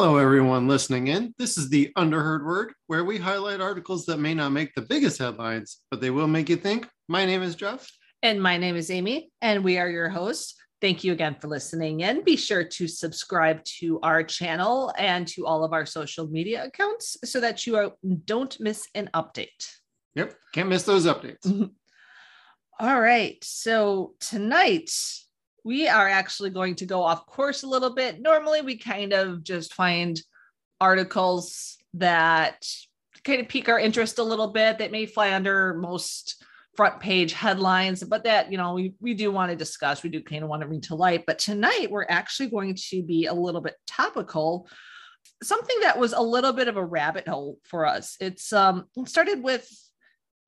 Hello, everyone listening in. This is the Underheard Word, where we highlight articles that may not make the biggest headlines, but they will make you think. My name is Jeff. And my name is Ami, and we are your hosts. Thank you again for listening in. Be sure to subscribe to our channel and to all of our social media accounts so that you are, don't miss an update. Yep, can't miss those updates. All right. So tonight we are actually going to go off course a little bit. Normally, we kind of just find articles that kind of pique our interest a little bit that may fly under most front page headlines, but that, you know, we, we do want to discuss, we do kind of want to bring to light. But tonight, we're actually going to be a little bit topical. Something that was a little bit of a rabbit hole for us. It's um, it started with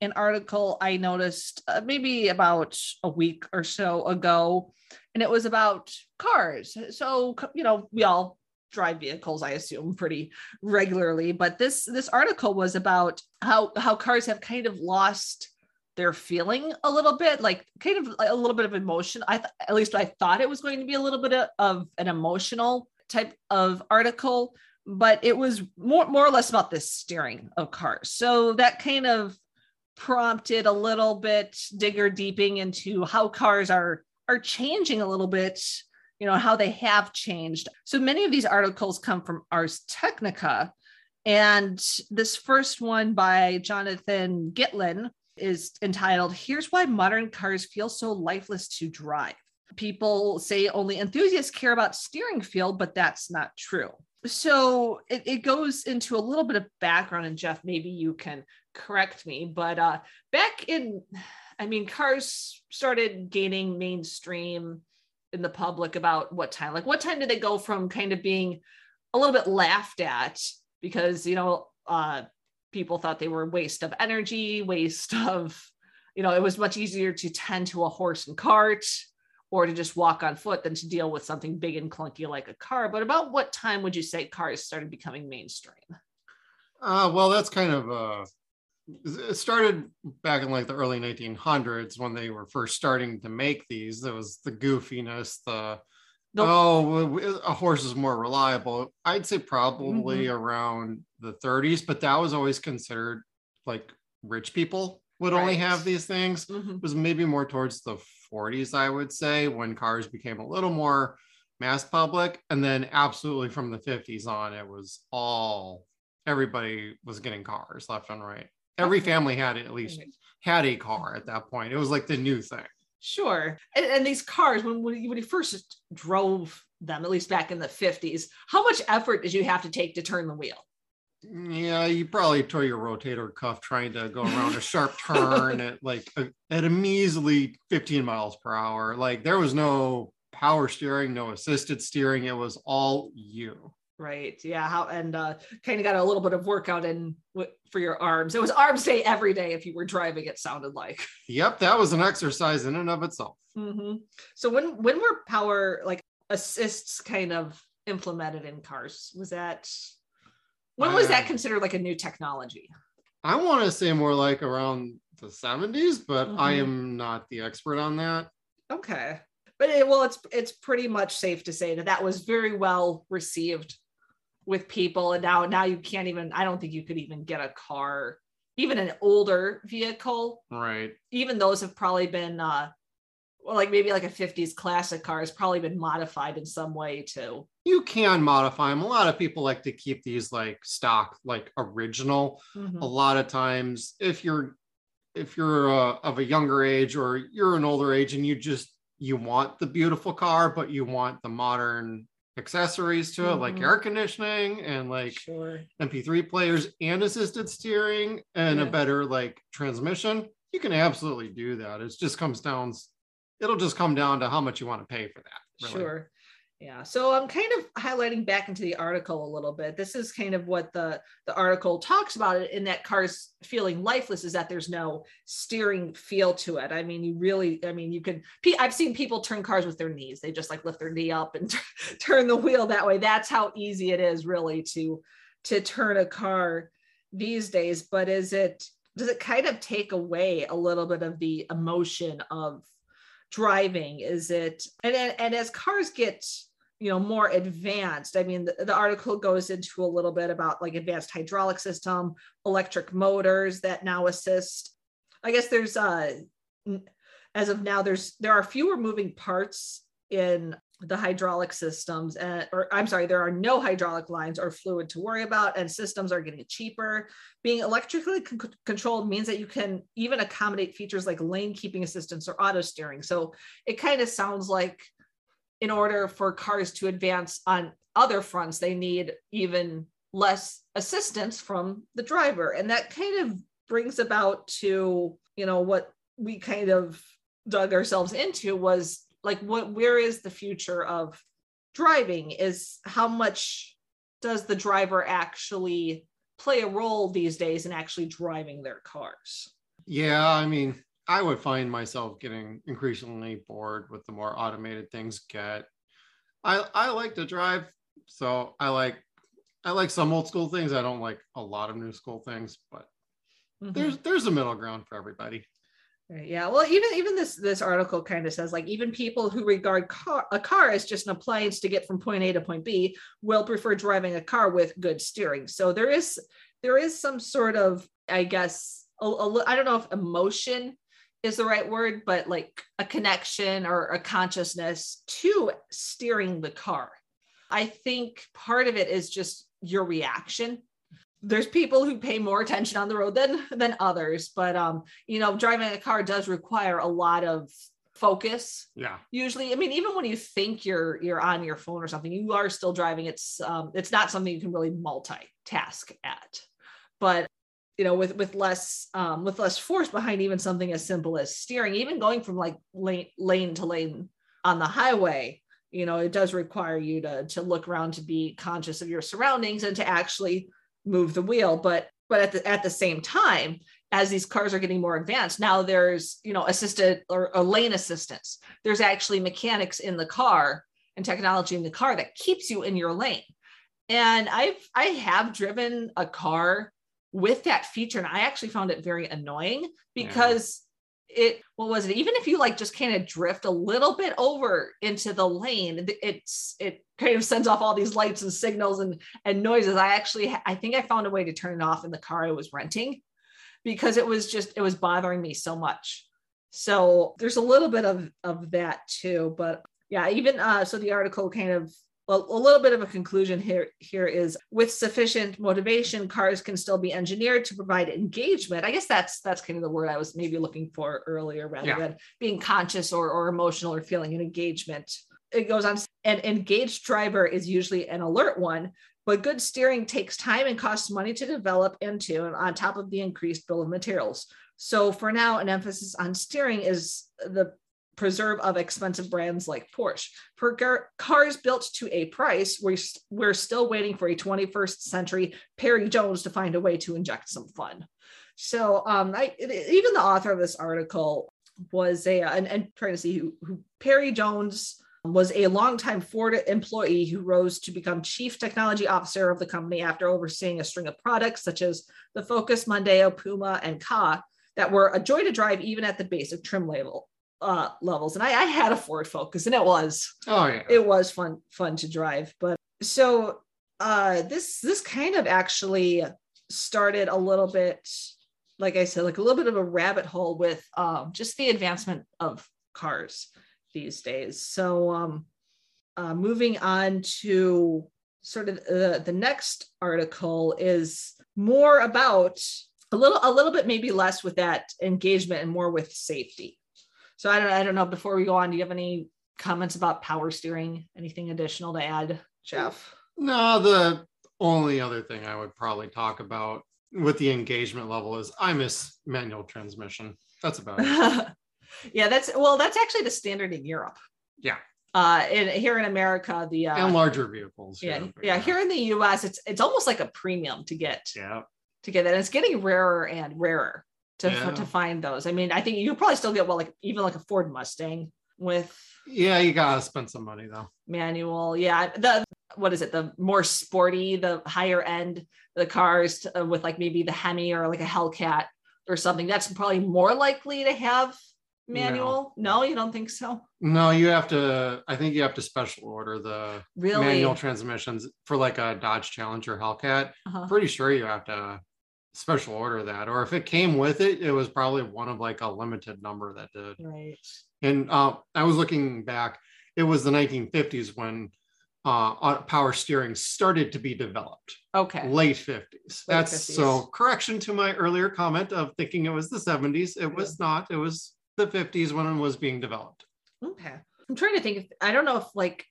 an article I noticed uh, maybe about a week or so ago, and it was about cars. So, you know, we all drive vehicles, I assume, pretty regularly. But this this article was about how how cars have kind of lost their feeling a little bit, like kind of a little bit of emotion. I th- at least I thought it was going to be a little bit of, of an emotional type of article, but it was more more or less about the steering of cars. So that kind of prompted a little bit digger deeping into how cars are are changing a little bit you know how they have changed. So many of these articles come from ars technica and this first one by jonathan gitlin is entitled here's why modern cars feel so lifeless to drive. People say only enthusiasts care about steering feel but that's not true so it, it goes into a little bit of background and jeff maybe you can correct me, but uh, back in, I mean, cars started gaining mainstream in the public about what time? Like, what time did they go from kind of being a little bit laughed at because, you know, uh, people thought they were waste of energy, waste of, you know, it was much easier to tend to a horse and cart or to just walk on foot than to deal with something big and clunky like a car. But about what time would you say cars started becoming mainstream? Uh, well, that's kind of uh, it started back in like the early 1900s when they were first starting to make these. There was the goofiness, the nope. oh, a horse is more reliable. I'd say probably mm-hmm. around the 30s, but that was always considered like rich people would right. only have these things. Mm-hmm. It was maybe more towards the 40s, I would say, when cars became a little more mass public. And then absolutely from the 50s on, it was all everybody was getting cars left and right every family had at least had a car at that point. It was like the new thing. Sure. And, and these cars, when, when you first drove them, at least back in the 50s, how much effort did you have to take to turn the wheel? Yeah, you probably tore your rotator cuff trying to go around a sharp turn at like a, at a measly 15 miles per hour. Like there was no power steering, no assisted steering. It was all you right yeah how and uh kind of got a little bit of workout in for your arms it was arms day every day if you were driving it sounded like yep that was an exercise in and of itself mm-hmm. so when when were power like assists kind of implemented in cars was that when was that considered like a new technology? I want to say more like around the 70s but mm-hmm. i am not the expert on that. Okay. But it, well it's it's pretty much safe to say that that was very well received with people. And now now you can't even i don't think you could even get a car even an older vehicle. Right. Even those have probably been uh well like maybe like a 50s classic car has probably been modified in some way too you can modify them a lot of people like to keep these like stock like original mm-hmm. a lot of times if you're if you're uh, of a younger age or you're an older age and you just you want the beautiful car but you want the modern accessories to it, mm-hmm. like air conditioning and like sure. MP3 players and assisted steering and yeah. a better like transmission, you can absolutely do that. It just comes down, it'll just come down to how much you want to pay for that. Really. Sure. Yeah. So I'm kind of highlighting back into the article a little bit. This is kind of what the, the article talks about it in that cars feeling lifeless is that there's no steering feel to it. I mean, you really, I mean, you can, I've seen people turn cars with their knees. They just like lift their knee up and turn the wheel that way. That's how easy it is really to, to turn a car these days. But is it, does it kind of take away a little bit of the emotion of driving? Is it, and, and as cars get, you know more advanced i mean the, the, article goes into a little bit about like advanced hydraulic system electric motors that now assist i guess there's uh as of now there's there are fewer moving parts in the hydraulic systems and or i'm sorry there are no hydraulic lines or fluid to worry about and systems are getting cheaper being electrically con- controlled means that you can even accommodate features like lane keeping assistance or auto steering so it kind of sounds like in order for cars to advance on other fronts, they need even less assistance from the driver. And that kind of brings about to, you know, what we kind of dug ourselves into was like what where is the future of driving is how much does the driver actually play a role these days in actually driving their cars yeah i mean I would find myself getting increasingly bored with the more automated things get. I I like to drive, so I like I like some old school things. I don't like a lot of new school things, but mm-hmm. there's there's a middle ground for everybody. Right, yeah. Well, even even this this article kind of says like even people who regard car, a car as just an appliance to get from point A to point B will prefer driving a car with good steering. So there is there is some sort of I guess I I don't know if emotion is the right word, but like a connection or a consciousness to steering the car. I think part of it is just your reaction. There's people who pay more attention on the road than than others, but um, you know, driving a car does require a lot of focus. Yeah. Usually, I mean, even when you think you're you're on your phone or something, you are still driving. It's um, it's not something you can really multitask at. But you know with with less um with less force behind even something as simple as steering even going from like lane lane to lane on the highway you know it does require you to to look around to be conscious of your surroundings and to actually move the wheel but but at the at the same time as these cars are getting more advanced now there's you know assisted or, a lane assistance there's actually mechanics in the car and technology in the car that keeps you in your lane and i've i have driven a car with that feature and i actually found it very annoying because. It what was it? Even if you like just kind of drift a little bit over into the lane it's it kind of sends off all these lights and signals and and noises. I actually i think i found a way to turn it off in the car i was renting because it was just it was bothering me so much. So there's a little bit of of that too but yeah even uh so the article kind of well, a little bit of a conclusion here here is with sufficient motivation cars can still be engineered to provide engagement. I guess that's that's kind of the word i was maybe looking for earlier rather yeah. than being conscious or, or emotional or feeling an engagement. It goes on an engaged driver is usually an alert one but good steering takes time and costs money to develop into and on top of the increased bill of materials. So for now an emphasis on steering is the preserve of expensive brands like Porsche. For gar- cars built to a price, we're, we're still waiting for a 21st century Parry-Jones to find a way to inject some fun. So um, I, even the author of this article was a, and, and trying to see who, who Parry-Jones was a longtime Ford employee who rose to become chief technology officer of the company after overseeing a string of products such as the Focus, Mondeo, Puma, and Ka that were a joy to drive even at the basic trim level uh, levels. And I, I had a Ford Focus, and it was oh yeah, it was fun fun to drive. But so uh, this this kind of actually started a little bit, like I said, like a little bit of a rabbit hole with um, just the advancement of cars these days. So um, uh, moving on to sort of uh, the next article is more about a little a little bit maybe less with that engagement and more with safety so I don't, I don't know. Before we go on, do you have any comments about power steering? Anything additional to add, Jeff? No, the only other thing I would probably talk about with the engagement level is I miss manual transmission. That's about it. yeah, that's well, that's actually the standard in Europe. Yeah. Uh, and here in America, the uh, and larger vehicles. Yeah, yeah, yeah. Here in the U.S., it's it's almost like a premium to get. Yeah. To get that, and it's getting rarer and rarer to yeah. to find those. I mean, I think you probably still get well, like even like a Ford Mustang with. Yeah, you gotta spend some money though. Manual, yeah. The what is it? The more sporty, the higher end, the cars uh, with like maybe the Hemi or like a Hellcat or something. That's probably more likely to have manual? No. no, you don't think so? No, you have to. I think you have to special order the really? manual transmissions for like a Dodge Challenger Hellcat. Uh-huh. Pretty sure you have to special order that, or if it came with it, it was probably one of like a limited number that did. Right. And uh, I was looking back. It was the 1950s when uh, power steering started to be developed. Okay. Late 50s. That's 50s. so correction to my earlier comment of thinking it was the 70s. It was not. It was the 50s when it was being developed. Okay. I'm trying to think if I don't know if like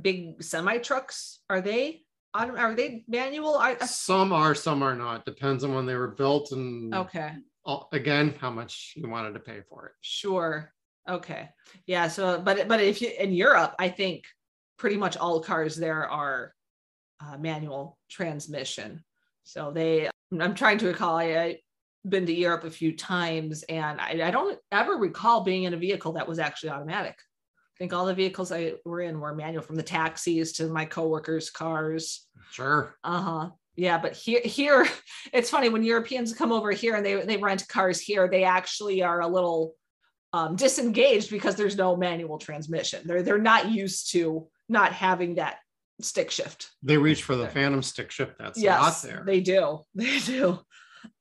big semi trucks are they are they manual? I, some are, some are not. Depends on when they were built and okay. Again, how much you wanted to pay for it. Sure. Okay. Yeah. So, but but if you in Europe, I think pretty much all cars there are uh, manual transmission. So they, I'm trying to recall, I, have been to Europe a few times and I, I, don't ever recall being in a vehicle that was actually automatic. I think all the vehicles I were in were manual from the taxis to my coworkers' cars. Sure. Uh huh. Yeah, but here, here, it's funny when Europeans come over here and they they rent cars here, they actually are a little um, disengaged because there's no manual transmission. They're they're not used to not having that stick shift. They reach for the phantom stick shift that's yes, not there. They do. They do.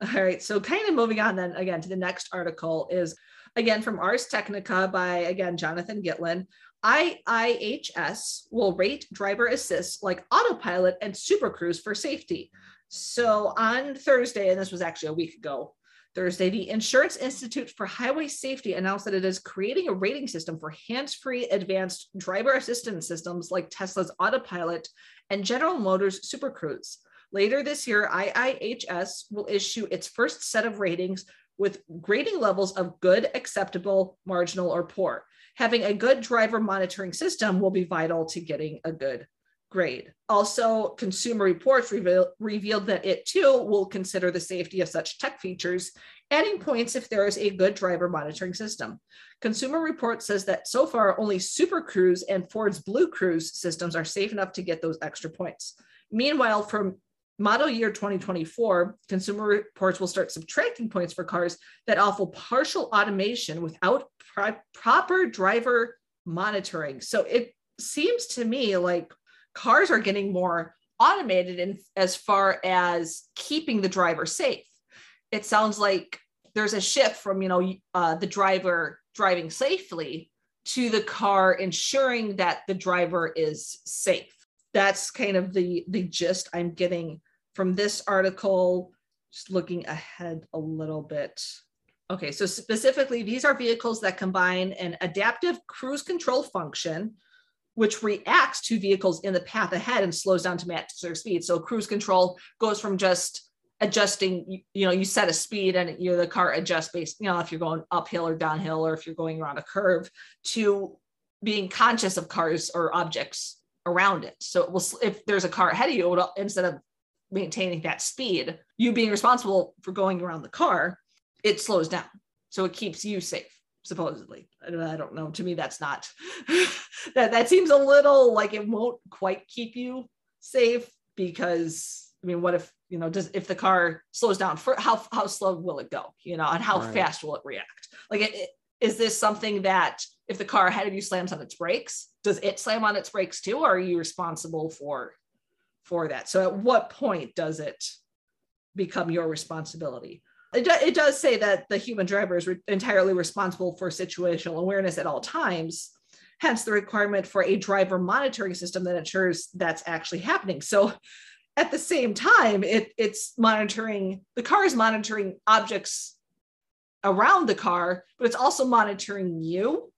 All right. So kind of moving on then again to the next article is again from Ars Technica by again Jonathan Gitlin. IIHS will rate driver assist like autopilot and super cruise for safety. So on Thursday, and this was actually a week ago, Thursday, the Insurance Institute for Highway Safety announced that it is creating a rating system for hands free advanced driver assistance systems like Tesla's Autopilot and General Motors Super Cruise. Later this year, IIHS will issue its first set of ratings with grading levels of good, acceptable, marginal, or poor. Having a good driver monitoring system will be vital to getting a good grade. Also, Consumer Reports reveal, revealed that it too will consider the safety of such tech features, adding points if there is a good driver monitoring system. Consumer Reports says that so far only Super Cruise and Ford's Blue Cruise systems are safe enough to get those extra points. Meanwhile, from model year 2024, Consumer Reports will start subtracting points for cars that offer partial automation without pro- proper driver monitoring. So it seems to me like cars are getting more automated in as far as keeping the driver safe. It sounds like there's a shift from you know uh, the driver driving safely to the car ensuring that the driver is safe. That's kind of the the gist I'm getting from this article. Just looking ahead a little bit. Okay, so specifically, these are vehicles that combine an adaptive cruise control function which reacts to vehicles in the path ahead and slows down to match their speed. So cruise control goes from just adjusting, you, know, you set a speed and you know, the car adjusts based, you know, if you're going uphill or downhill or if you're going around a curve to being conscious of cars or objects around it. So it will, if there's a car ahead of you, instead of maintaining that speed, you being responsible for going around the car, it slows down. So it keeps you safe supposedly. I don't know. To me, that's not that that seems a little like it won't quite keep you safe because I mean, what if you know, does if the car slows down for how how slow will it go? You know, and how right. fast will it react? Like, it, it, is this something that if the car ahead of you slams on its brakes, does it slam on its brakes too? Or are you responsible for for that? So, at what point does it become your responsibility? It, do, it does say that the human driver is re- entirely responsible for situational awareness at all times, hence the requirement for a driver monitoring system that ensures that's actually happening. So at the same time, it, it's monitoring, the car is monitoring objects around the car, but it's also monitoring you.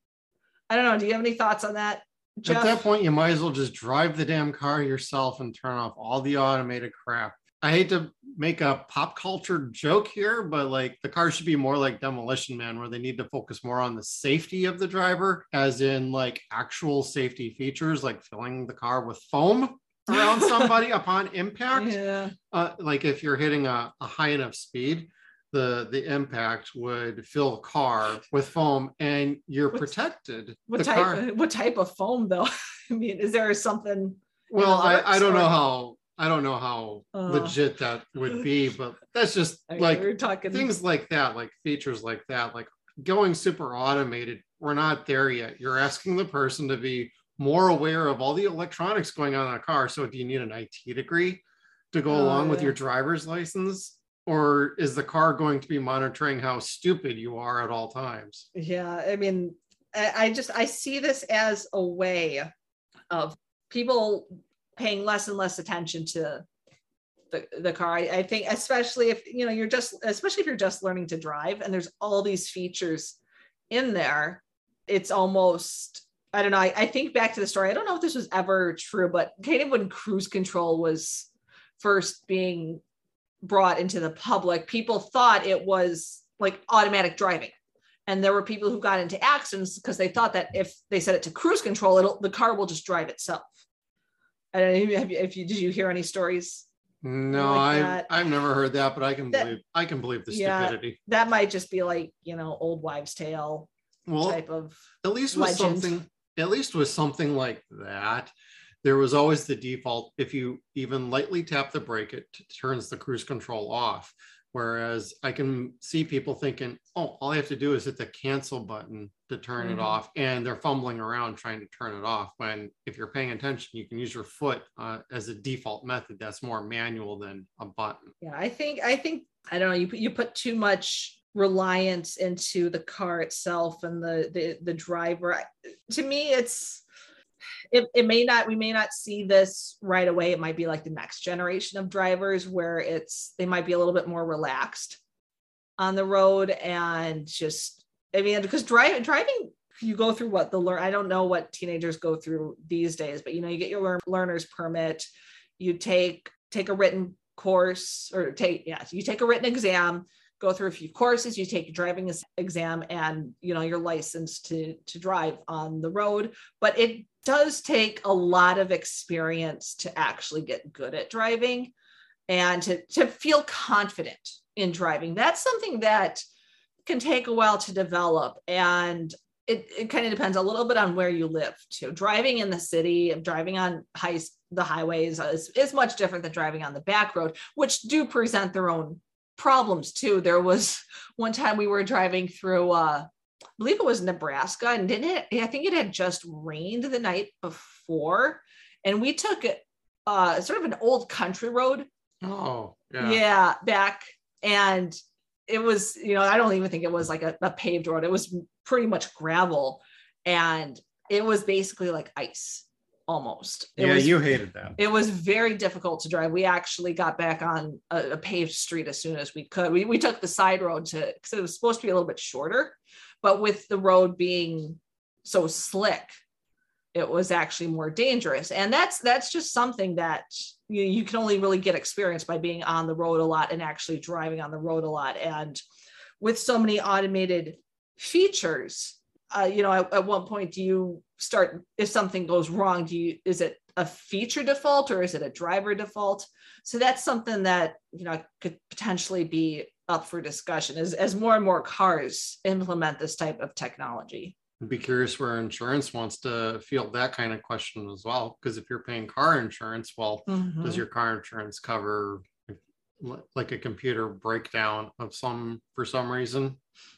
I don't know. Do you have any thoughts on that? Jeff? At that point, you might as well just drive the damn car yourself and turn off all the automated crap. I hate to make a pop culture joke here, but like the car should be more like Demolition Man, where they need to focus more on the safety of the driver, as in like actual safety features, like filling the car with foam around somebody upon impact. Yeah. Uh, like if you're hitting a, a high enough speed, the the impact would fill the car with foam and you're protected. What type car... what type of foam though? I mean, is there something well, I, I don't know how I don't know how uh, legit that would be, but that's just like we're talking things like that, like features like that, like going super automated. We're not there yet. You're asking the person to be more aware of all the electronics going on in a car. So, do you need an IT degree to go Oh, along with your driver's license? Or is the car going to be monitoring how stupid you are at all times? Yeah, I mean, I, just I see this as a way of people paying less and less attention to the, the car. I, I think especially if you know you're just especially if you're just learning to drive and there's all these features in there, it's almost I don't know. I, I think back to the story. I don't know if this was ever true, but kind of when cruise control was first being brought into the public, people thought it was like automatic driving. And there were people who got into accidents because they thought that if they set it to cruise control, it'll the car will just drive itself. And if you did you hear any stories? No, like I that. I've never heard that, but I can That- believe I can believe the Yeah. stupidity. That might just be like you know old wives' tale Well, type of. at least with legend. something at least with something like that there was always the default if you even lightly tap the brake it turns the cruise control off whereas i can see people thinking oh all i have to do is hit the cancel button to turn Mhm. it off and they're fumbling around trying to turn it off when if you're paying attention you can use your foot uh, as a default method that's more manual than a button Yeah, I think I think I don't know. You put you put too much reliance into the car itself and the the the driver. To me, it's it, it may not we may not see this right away. It might be like the next generation of drivers where it's they might be a little bit more relaxed on the road and just I mean because driving driving you go through what the learn I don't know what teenagers go through these days, but you know you get your learn, learner's permit, you take take a written course or take yeah you take a written exam go through a few courses you take your driving ex- exam and you know you're licensed to to drive on the road but it does take a lot of experience to actually get good at driving and to to feel confident in driving. That's something that can take a while to develop and it, it kind of depends a little bit on where you live too. Driving in the city driving on high the highways is, is much different than driving on the back road which do present their own problems too. There was one time we were driving through uh I believe it was Nebraska and didn't it I think it had just rained the night before and we took it uh sort of an old country road. Oh yeah. back and it was you know i don't even think it was like a, a paved road. It was pretty much gravel and it was basically like ice almost. It yeah was, you hated that. It was very difficult to drive. We actually got back on a, a paved street as soon as we could. We, we took the side road to because it was supposed to be a little bit shorter but with the road being so slick it was actually more dangerous. And that's that's just something that you, you can only really get experience by being on the road a lot and actually driving on the road a lot. And with so many automated features uh, you know at, at one point do you start if something goes wrong do you is it a feature default or is it a driver default? So that's something that you know could potentially be up for discussion as, as more and more cars implement this type of technology I'd be curious where insurance wants to field that kind of question as well. Because if you're paying car insurance, well, Mm-hmm. does your car insurance cover like a computer breakdown of some for some reason?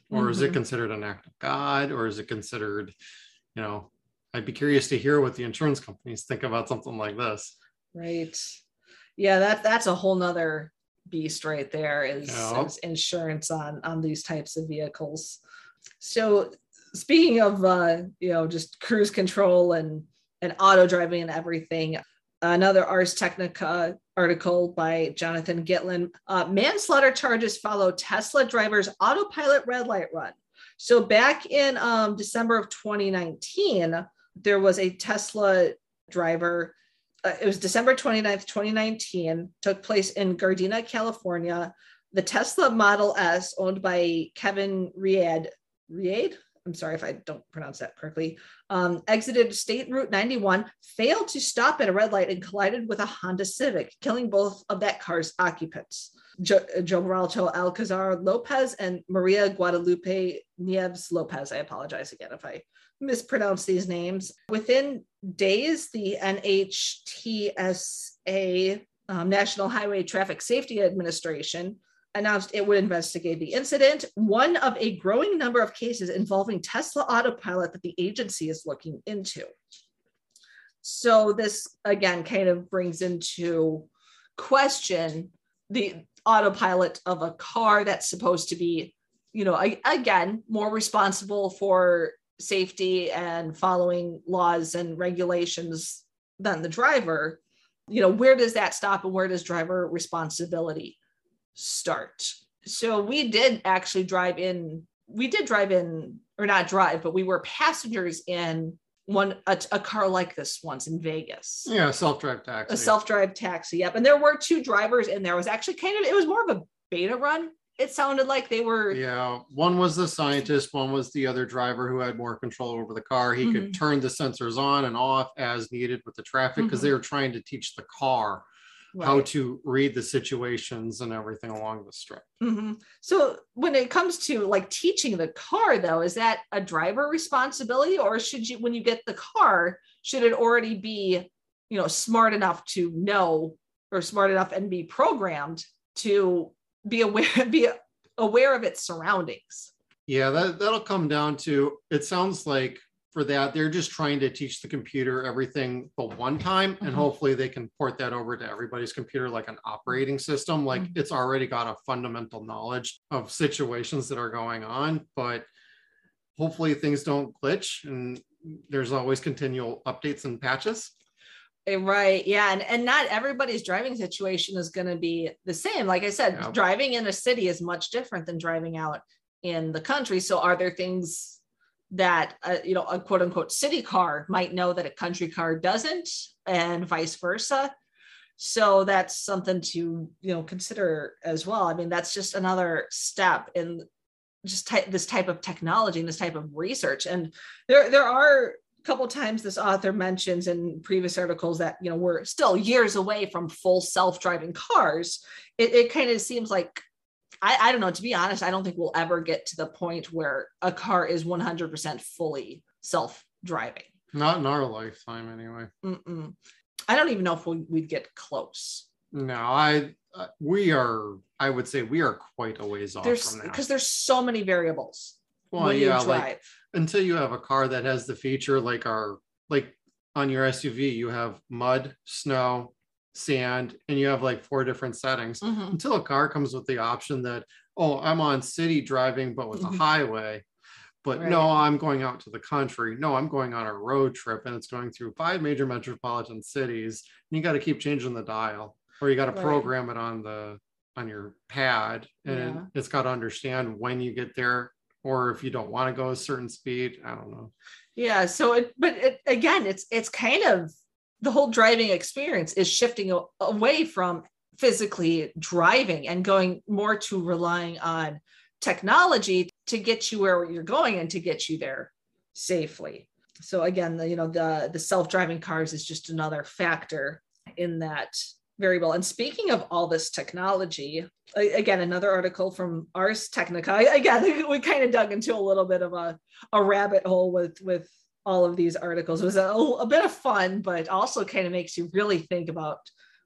Or is it Mhm. considered an act of God? Or is it considered, you know, I'd be curious to hear what the insurance companies think about something like this. Right. Yeah, that that's a whole nother beast right there is, Yeah. is insurance on on these types of vehicles. So speaking of uh, you know, just cruise control and and auto driving and everything, another Ars Technica article by Jonathan Gitlin. Uh, manslaughter charges follow Tesla driver's autopilot red light run. So back in um, December of 2019, there was a Tesla driver uh, it was December 29th, 2019, took place in Gardena, California. The Tesla Model S, owned by Kevin Riad, Riad, I'm sorry if I don't pronounce that correctly, um, exited State Route 91, failed to stop at a red light, and collided with a Honda Civic, killing both of that car's occupants. Jo- Gilberto Alcazar Lopez and Maria Guadalupe Nieves Lopez. I apologize again if I mispronounce these names. Within days, the NHTSA, um, National Highway Traffic Safety Administration, announced it would investigate the incident, one of a growing number of cases involving Tesla autopilot that the agency is looking into. So, this again kind of brings into question the autopilot of a car that's supposed to be, you know, again, more responsible for safety and following laws and regulations than the driver. You know, where does that stop and where does driver responsibility start? So we did actually drive in, we did drive in, or not drive, but we were passengers in one a, a, car like this once in Vegas. Yeah, self-drive taxi. A self-drive taxi. Yep. And there were two drivers in there. It was actually kind of it was more of a beta run. It sounded like they were Yeah, one was the scientist, one was the other driver who had more control over the car. He mm-hmm. could turn the sensors on and off as needed with the traffic because mm-hmm. they were trying to teach the car right. how to read the situations and everything along the strip. Mm-hmm. So when it comes to like teaching the car, though, is that a driver responsibility, or should you, when you get the car, should it already be, you know, smart enough to know or smart enough and be programmed to be aware, be aware of its surroundings? Yeah, that that'll come down to. It sounds like for that. They're just trying to teach the computer everything the one time, and mm-hmm. hopefully they can port that over to everybody's computer like an operating system. Like mm-hmm. it's already got a fundamental knowledge of situations that are going on, but hopefully things don't glitch and there's always continual updates and patches. Eh, right. Yeah. And, and not everybody's driving situation is going to be the same. Like I said, yeah. driving in a city is much different than driving out in the country. So are there things that uh, you know a quote unquote city car might know that a country car doesn't and vice versa so that's something to you know consider as well i mean that's just another step in just type, this type of technology and this type of research and there there are couple times this author mentions in previous articles that you know we're still years away from full self-driving cars it, it kind of seems like I, I don't know. To be honest, I don't think we'll ever get to the point where a car is 100% fully self driving. Not in our lifetime, anyway. Mm-mm. I don't even know if we, would get close. No, I uh, we are. I would say we are quite a ways off there's, because there's so many variables. Well, yeah, like until you have a car that has the feature like our like on your SUV, you have mud, snow, sand and you have like four different settings mm-hmm. until a car comes with the option that oh i'm on city driving but with mm-hmm. a highway but right. no i'm going out to the country no i'm going on a road trip and it's going through five major metropolitan cities and you got to keep changing the dial or you got to right. program it on the on your pad and yeah. it's got to understand when you get there or if you don't want to go a certain speed i don't know. Yeah so it but it, again it's it's kind of the whole driving experience is shifting away from physically driving and going more to relying on technology to get you where you're going and to get you there safely. So again the you know the the self-driving cars is just another factor in that variable and speaking of all this technology again another article from ars technica again we kind of dug into a little bit of a, a rabbit hole with with all of these articles. It was a, a bit of fun, but also kind of makes you really think about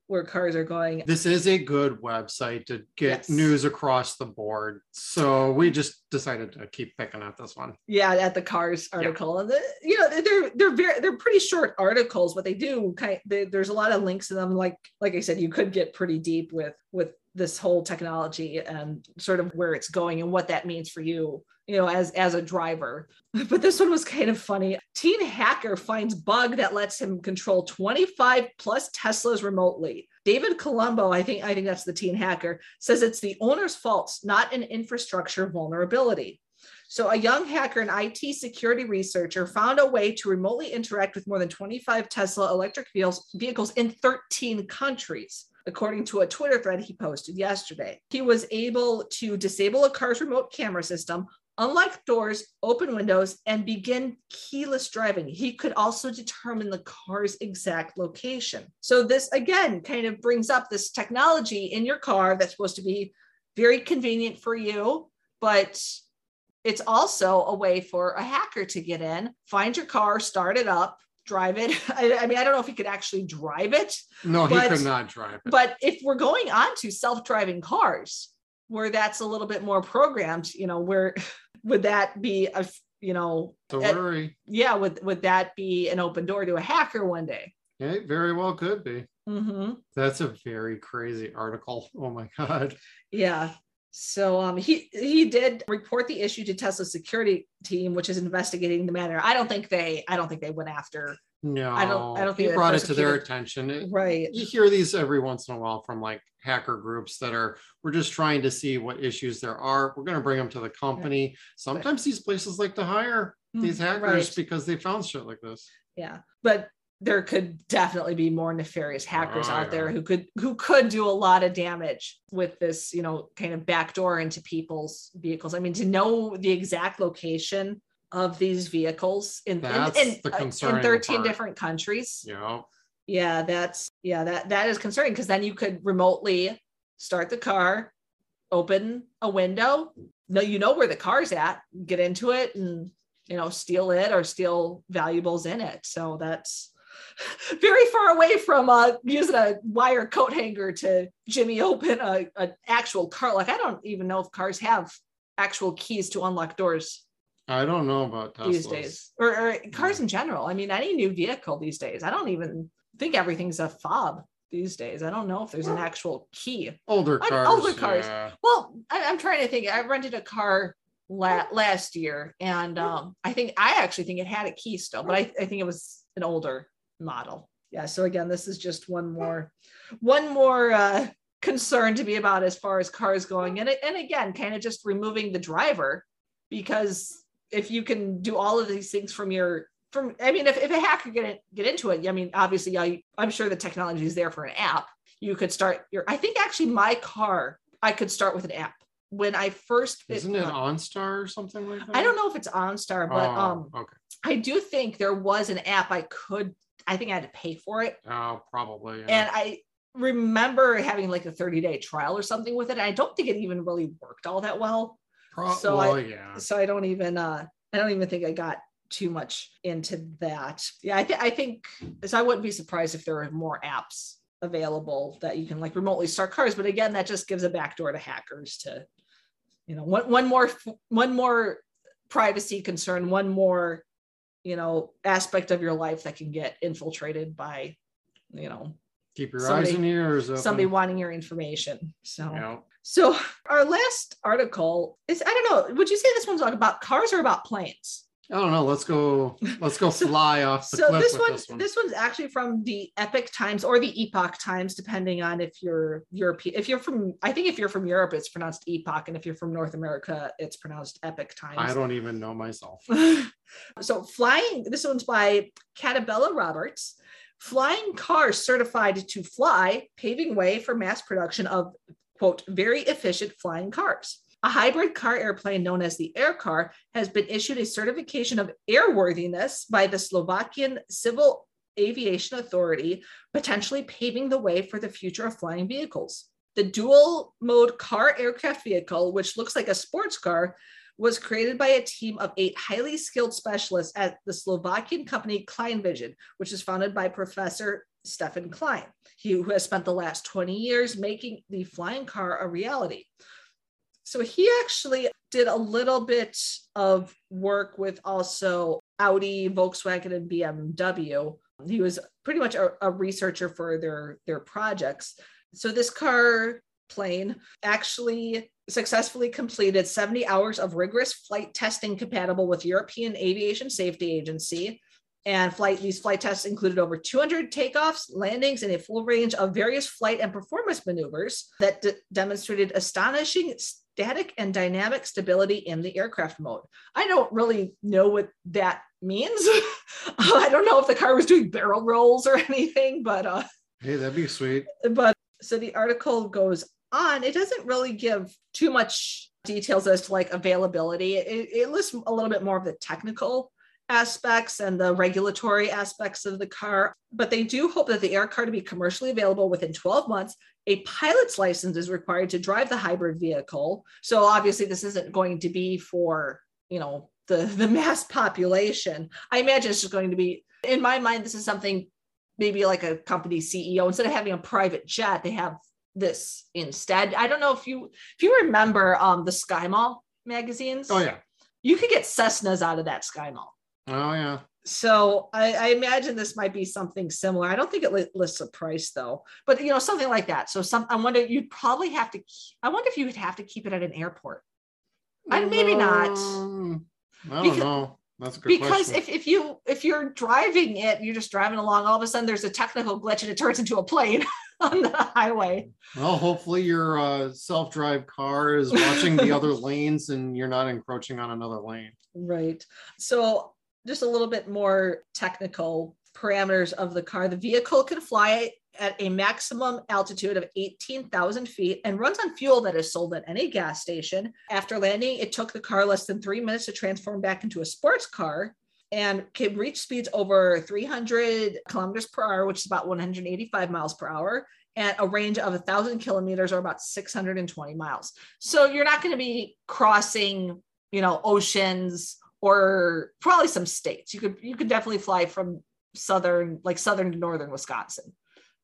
where cars are going. This is a good website to get yes. news across the board. So we mm-hmm. just decided to keep picking at this one. Yeah, at the cars article. Yeah. And the, you know, they're they're very they're pretty short articles, but they do kind of, they, there's a lot of links in them. Like like I said, you could get pretty deep with with this whole technology and sort of where it's going and what that means for you you know as as a driver. But this one was kind of funny. Teen hacker finds bug that lets him control 25 plus teslas remotely. David colombo i think i think that's the teen hacker says it's the owner's fault not an infrastructure vulnerability. So, a young hacker and IT security researcher found a way to remotely interact with more than 25 Tesla electric vehicles in 13 countries according to a Twitter thread he posted yesterday. He was able to disable a car's remote camera system, unlock doors, open windows, and begin keyless driving. He could also determine the car's exact location. So, this again kind of brings up this technology in your car that's supposed to be very convenient for you, but it's also a way for a hacker to get in, find your car, start it up, drive it. I, I, mean, I don't know if he could actually drive it. No, but, he could not drive it. But if we're going on to self-driving cars, where that's a little bit more programmed, you know, where would that be a you know at- worry. yeah, would would that be an open door to a hacker one day? It very well could be. Mm-hmm. That's a very crazy article. Oh my god. Yeah. So um, he he did report the issue to Tesla's security team, which is investigating the matter. I don't think they I don't think they went after No, I don't- I don't think he brought it to their attention. It- right. you hear these every once in a while from like hacker groups that are we're just trying to see what issues there are. We're going to bring them to the company. Sometimes these places like to hire these hackers Mm, Right. because they found shit like this. Yeah. But there could definitely be more nefarious hackers Oh, out there who could who could do a lot of damage with this, you know, kind of backdoor into people's vehicles. I mean, to know the exact location of these vehicles in in, That's in, the in 13 part. different countries. Know, yeah that's yeah that that is concerning because then you could remotely start the car open a window no you know where the car's at get into it and you know steal it or steal valuables in it so that's very far away from uh using a wire coat hanger to jimmy open a, an actual car like i don't even know if cars have actual keys to unlock doors I don't know about Teslas. these days or, or cars in general i mean any new vehicle these days i don't even think everything's a fob these days i don't know if there's an actual key Older cars. older cars. yeah. well I, i'm trying to think i rented a car la- last year and um, i think i actually think it had a key still but I, I think it was an older model yeah so again this is just one more one more uh, concern to be about as far as cars going and, it- and again kind of just removing the driver because if you can do all of these things from your from i mean if, if a hacker get it, get into it i mean obviously I, i'm sure the technology is there for an app you could start your i think actually my car i could start with an app when i first Isn't it OnStar or something like that? i don't know if it's OnStar, but Oh, um okay. i do think there was an app i could i think i had to pay for it Oh, probably. yeah. and i remember having like a 30 day trial or something with it i don't think it even really worked all that well Pro- so well, I- yeah. so I don't even uh I don't even think I got too much into that. Yeah, I, th- I think so. I wouldn't be surprised if there are more apps available that you can like remotely start cars. But again, that just gives a backdoor to hackers to, you know, one one more one more privacy concern, one more, you know, aspect of your life that can get infiltrated by, you know, Keep your somebody- eyes and ears open. somebody wanting your information. So. Yeah. So our last article is I don't know, would you say this one's about cars or about planes? I don't know. Let's go. Let's go So- fly off the So cliff this with one, this one. this one's actually from the Epic Times or the Epoch Times, depending on if you're European. If you're from, I think if you're from Europe, it's pronounced Epoch, and if you're from North America, it's pronounced Epic Times. I don't even know myself. so flying, this one's by Katabella Roberts. Flying cars certified to fly, paving way for mass production of quote very efficient flying cars. A hybrid car airplane known as the Air Car has been issued a certification of airworthiness by the Slovakian Civil Aviation Authority, potentially paving the way for the future of flying vehicles. The dual mode car aircraft vehicle, which looks like a sports car, was created by a team of eight highly skilled specialists at the Slovakian company Klein Vision, which is founded by Professor Stefan Klein, who has spent the last 20 years making the flying car a reality. So he actually did a little bit of work with also Audi, Volkswagen, and BMW. He was pretty much a, a researcher for their, their projects. So this car plane actually successfully completed 70 hours of rigorous flight testing compatible with European Aviation Safety Agency. And flight these flight tests included over 200 takeoffs, landings, and a full range of various flight and performance maneuvers that de- demonstrated astonishing static and dynamic stability in the aircraft mode. I don't really know what that means. I don't know if the car was doing barrel rolls or anything, but uh, Hey, that'd be sweet. but so the article goes on it doesn't really give too much details as to like availability it, it lists a little bit more of the technical aspects and the regulatory aspects of the car but they do hope that the air car to be commercially available within 12 months a pilot's license is required to drive the hybrid vehicle so obviously this isn't going to be for you know the the mass population i imagine it's just going to be in my mind this is something maybe like a company CEO, instead of having a private jet, they have this instead. I don't know if you if you remember um the Sky Mall magazines. Oh yeah. You could get Cessnas out of that Sky Mall. Oh yeah. So I, I imagine this might be something similar. I don't think it li- lists a price though, but you know something like that. So some I wonder you'd probably have to. I wonder if you would have to keep it at an airport. I, maybe not. Um, I don't Because- know. That's a good because question. if, if you if you're driving it you're just driving along all of a sudden there's a technical glitch and it turns into a plane on the highway well, hopefully your uh, self-drive car is watching the other lanes and you're not encroaching on another lane. right so just a little bit more technical parameters of the car the vehicle can fly at a maximum altitude of 18,000 feet and runs on fuel that is sold at any gas station. After landing, it took the car less than three minutes to transform back into a sports car and can reach speeds over 300 kilometers per hour, which is about 185 miles per hour, and a range of 1,000 kilometers or about 620 miles. So you're not going to be crossing, you know, oceans or probably some states. You could you could definitely fly from southern, like southern to northern Wisconsin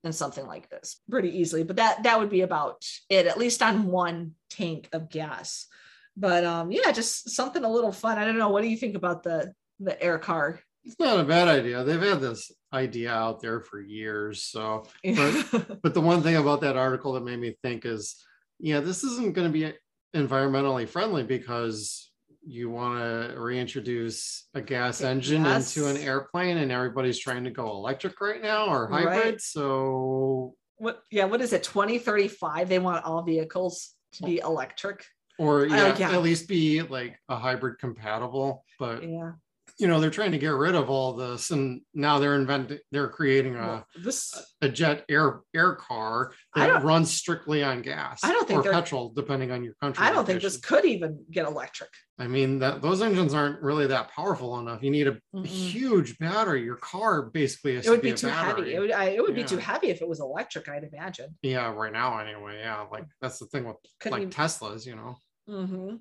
and something like this pretty easily. But that that would be about it, at least on one tank of gas. But um, yeah, just something a little fun. I don't know. What do you think about the the air car? It's not a bad idea. They've had this idea out there for years. So, but but the one thing about that article that made me think is, yeah, this isn't going to be environmentally friendly because you want to reintroduce a gas engine Yes. into an airplane and everybody's trying to go electric right now or hybrid. Right. So, what? Yeah, what is it? Twenty thirty five. They want all vehicles to be electric. or oh, yeah, yeah. at least be like a hybrid compatible. But Yeah. You know, they're trying to get rid of all this, and now they're inventing, they're creating a Well, this a jet air air car that runs strictly on gas I don't think or petrol, depending on your country. I don't think this could even get electric. I mean, that those engines aren't really that powerful enough. You need a Mm-mm. huge battery. Your car basically It would be, be too heavy. It would, I, it would be too heavy if it was electric. I'd imagine. yeah, right now anyway. Yeah, like that's the thing with Couldn't like even- Teslas. You know. Mm-hmm.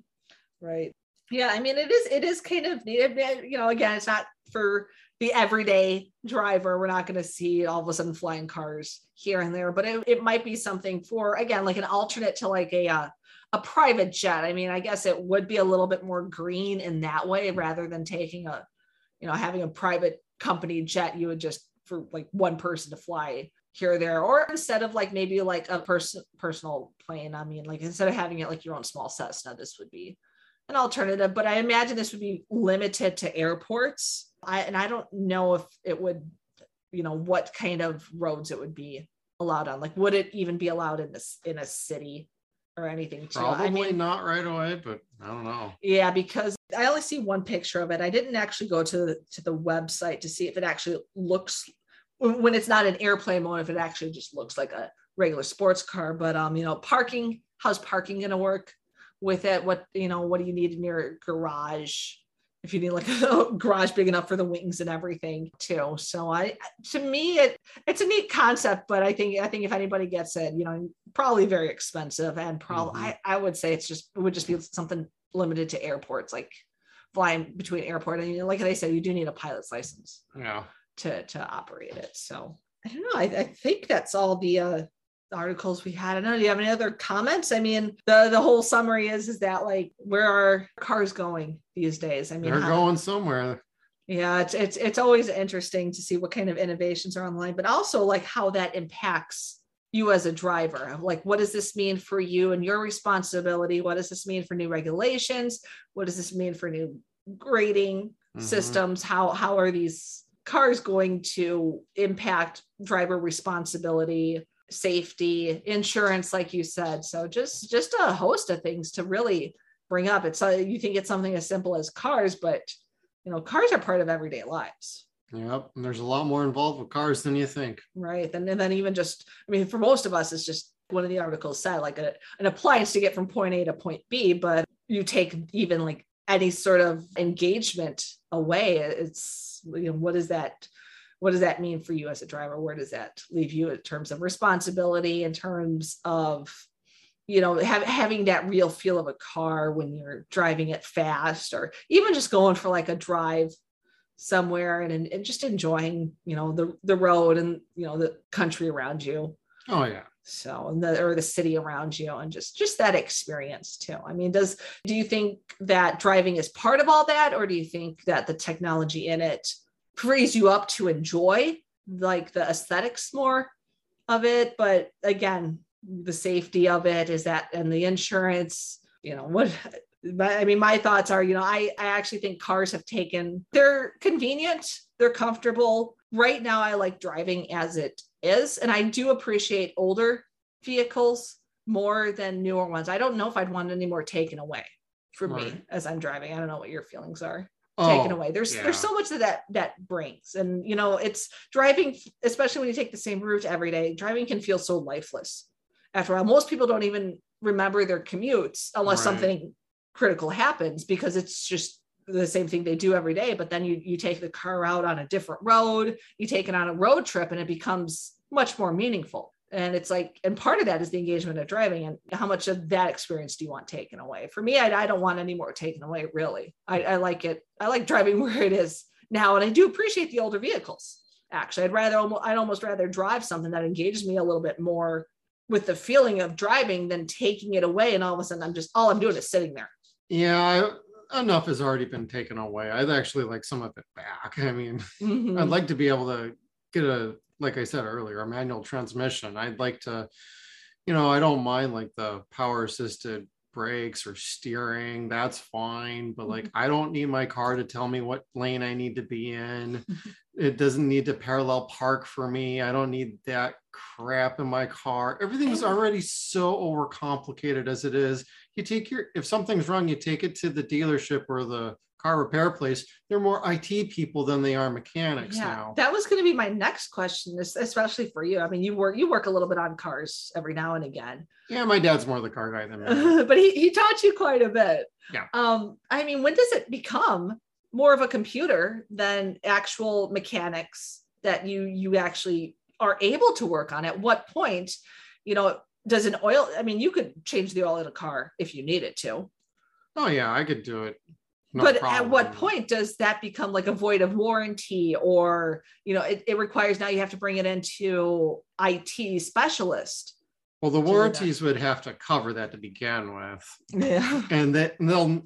Right. Yeah. I mean, it is. It is kind of needed. You know, again, it's not for the everyday driver. We're not going to see all of a sudden flying cars here and there, but it, it might be something for again, like an alternate to like a uh, a private jet. I mean, I guess it would be a little bit more green in that way rather than taking a, you know, having a private company jet. You would just for like one person to fly here or there, or instead of like maybe like a person personal plane. I mean, like instead of having it like your own small Cessna, this would be an alternative. But I imagine this would be limited to airports. I and I don't know if it would, you know, what kind of roads it would be allowed on. Like, would it even be allowed in this in a city or anything? Too? Probably I mean, not right away, but I don't know. yeah, because I only see one picture of it. I didn't actually go to the, to the website to see if it actually looks when it's not an airplane mode, if it actually just looks like a regular sports car. But um, you know, parking, how's parking gonna work with it? What you know, what do you need in your garage? If you need like a garage big enough for the wings and everything too. So I to me it it's a neat concept, but I think I think if anybody gets it, you know, probably very expensive and probably Mhm. I, I would say it's just it would just be something limited to airports, like flying between airport. And you know, like I said, you do need a pilot's license Yeah. to to operate it. So I don't know. I, I think that's all the uh articles we had. I don't know. Do you have any other comments? I mean, the the whole summary is is that like where are cars going these days? I mean, They're how- going somewhere. yeah, it's it's it's always interesting to see what kind of innovations are online, but also like how that impacts you as a driver. Like, what does this mean for you and your responsibility? What does this mean for new regulations? What does this mean for new grading Mhm. systems? How how are these cars going to impact driver responsibility, safety, insurance, like you said? So just just a host of things to really bring up. It's uh, you think it's something as simple as cars, but you know, cars are part of everyday lives, Yep. And there's a lot more involved with cars than you think. right? And, and then even just, I mean, for most of us, it's just one of the articles said like a, an appliance to get from point A to point B, but you take even like any sort of engagement away, it's you know, what is that? What does that mean for you as a driver? Where does that leave you in terms of responsibility, in terms of you know have, having that real feel of a car when you're driving it fast or even just going for like a drive somewhere and, and just enjoying you know the the road and you know the country around you Oh yeah. so and the or the city around you and just just that experience too i mean does do you think that driving is part of all that or do you think that the technology in it frees you up to enjoy like the aesthetics more of it but again the safety of it is that and the insurance you know what I mean, my thoughts are, you know, I, I actually think cars have taken, they're convenient, they're comfortable. Right now, I like driving as it is. And I do appreciate older vehicles more than newer ones. I don't know if I'd want any more taken away from right. me as I'm driving. I don't know what your feelings are. Oh, taken away. There's yeah. there's so much that, that that brings. And you know, it's driving, especially when you take the same route every day, driving can feel so lifeless. After all, most people don't even remember their commutes unless right. something critical happens because it's just the same thing they do every day but then you you take the car out on a different road you take it on a road trip and it becomes much more meaningful and it's like and part of that is the engagement of driving and how much of that experience do you want taken away for me i, I don't want any more taken away really I, I like it i like driving where it is now and i do appreciate the older vehicles actually i'd rather i'd almost rather drive something that engages me a little bit more with the feeling of driving than taking it away and all of a sudden i'm just all i'm doing is sitting there yeah enough has already been taken away. I'd actually like some of it back. I mean, mm-hmm. I'd like to be able to get a, like I said earlier, a manual transmission. I'd like to, you know, I don't mind like the power assisted brakes or steering. That's fine. But like, mm-hmm. I don't need my car to tell me what lane I need to be in. it doesn't need to parallel park for me. I don't need that crap in my car. Everything's already so overcomplicated as it is you take your if something's wrong you take it to the dealership or the car repair place they're more it people than they are mechanics yeah, now. that was going to be my next question especially for you. I mean you work you work a little bit on cars every now and again. Yeah my dad's more of the car guy than me. But he, he taught you quite a bit. Yeah. Um i mean when does it become more of a computer than actual mechanics that you you actually are able to work on? At what point you know does an oil i mean you could change the oil in a car if you needed to. Oh yeah i could do it no but problem. at what point does that become like a void of warranty or you know it, it requires now you have to bring it into it specialist well the warranties would have to cover that to begin with. Yeah. And that and they'll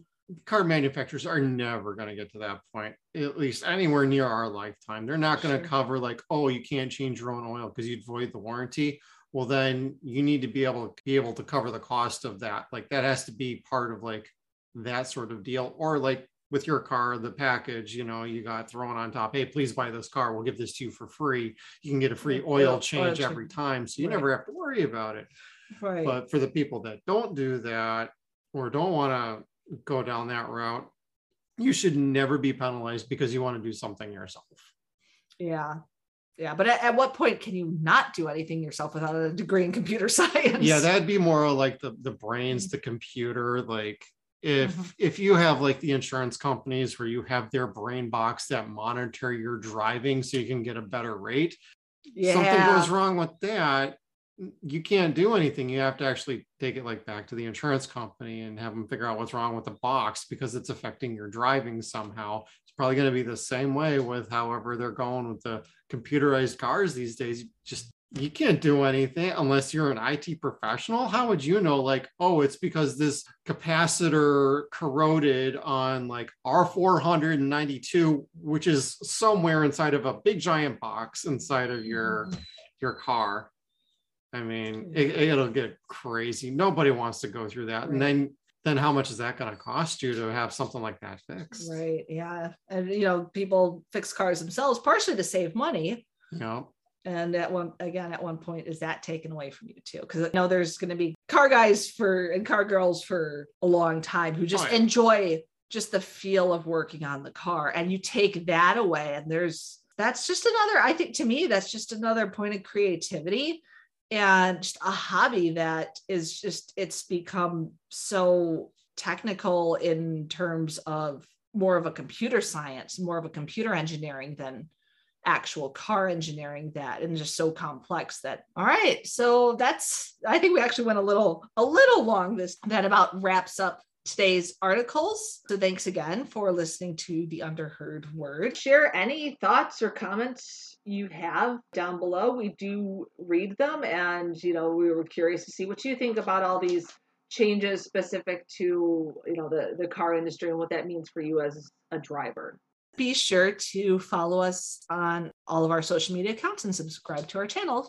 car manufacturers are never going to get to that point at least anywhere near our lifetime. They're not going to sure. cover like oh you can't change your own oil because you'd void the warranty. Well then you need to be able to be able to cover the cost of that. Like that has to be part of like that sort of deal. Or like with your car the package you know you got thrown on top hey please buy this car. We'll give this to you for free. You can get a free oil change every time so you right. never have to worry about it. Right. But for the people that don't do that or don't want to go down that route you should never be penalized because you want to do something yourself. Yeah. Yeah but at, at, what point can you not do anything yourself without a degree in computer science? Yeah that'd be more like the the brains mm. the computer like if mm-hmm. if you have like the insurance companies where you have their brain box that monitor your driving so you can get a better rate yeah. something goes wrong with that you can't do anything you have to actually take it like back to the insurance company and have them figure out what's wrong with the box because it's affecting your driving somehow it's probably going to be the same way with however they're going with the computerized cars these days just you can't do anything unless you're an IT professional. How would you know, like, oh, it's because this capacitor corroded on like R492, which is somewhere inside of a big giant box inside of your mm-hmm. your car. I mean, it, will get crazy. Nobody wants to go through that. Right. And then then how much is that going to cost you to have something like that fixed? Right. Yeah. And you know, people fix cars themselves partially to save money. Yeah. And at one again, at one point, is that taken away from you too? Because I know there's going to be car guys for and car girls for a long time who just oh, yeah. enjoy just the feel of working on the car, and you take that away, and there's that's just another. I think to me, that's just another point of creativity and just a hobby that is just it's become so technical in terms of more of a computer science more of a computer engineering than actual car engineering that and just so complex that all right so that's i think we actually went a little a little long this that about wraps up today's articles. So thanks again for listening to the Underheard Word. Share any thoughts or comments you have down below. We do read them and you know, we were curious to see what you think about all these changes specific to, you know, the the car industry and what that means for you as a driver. Be sure to follow us on all of our social media accounts and subscribe to our channel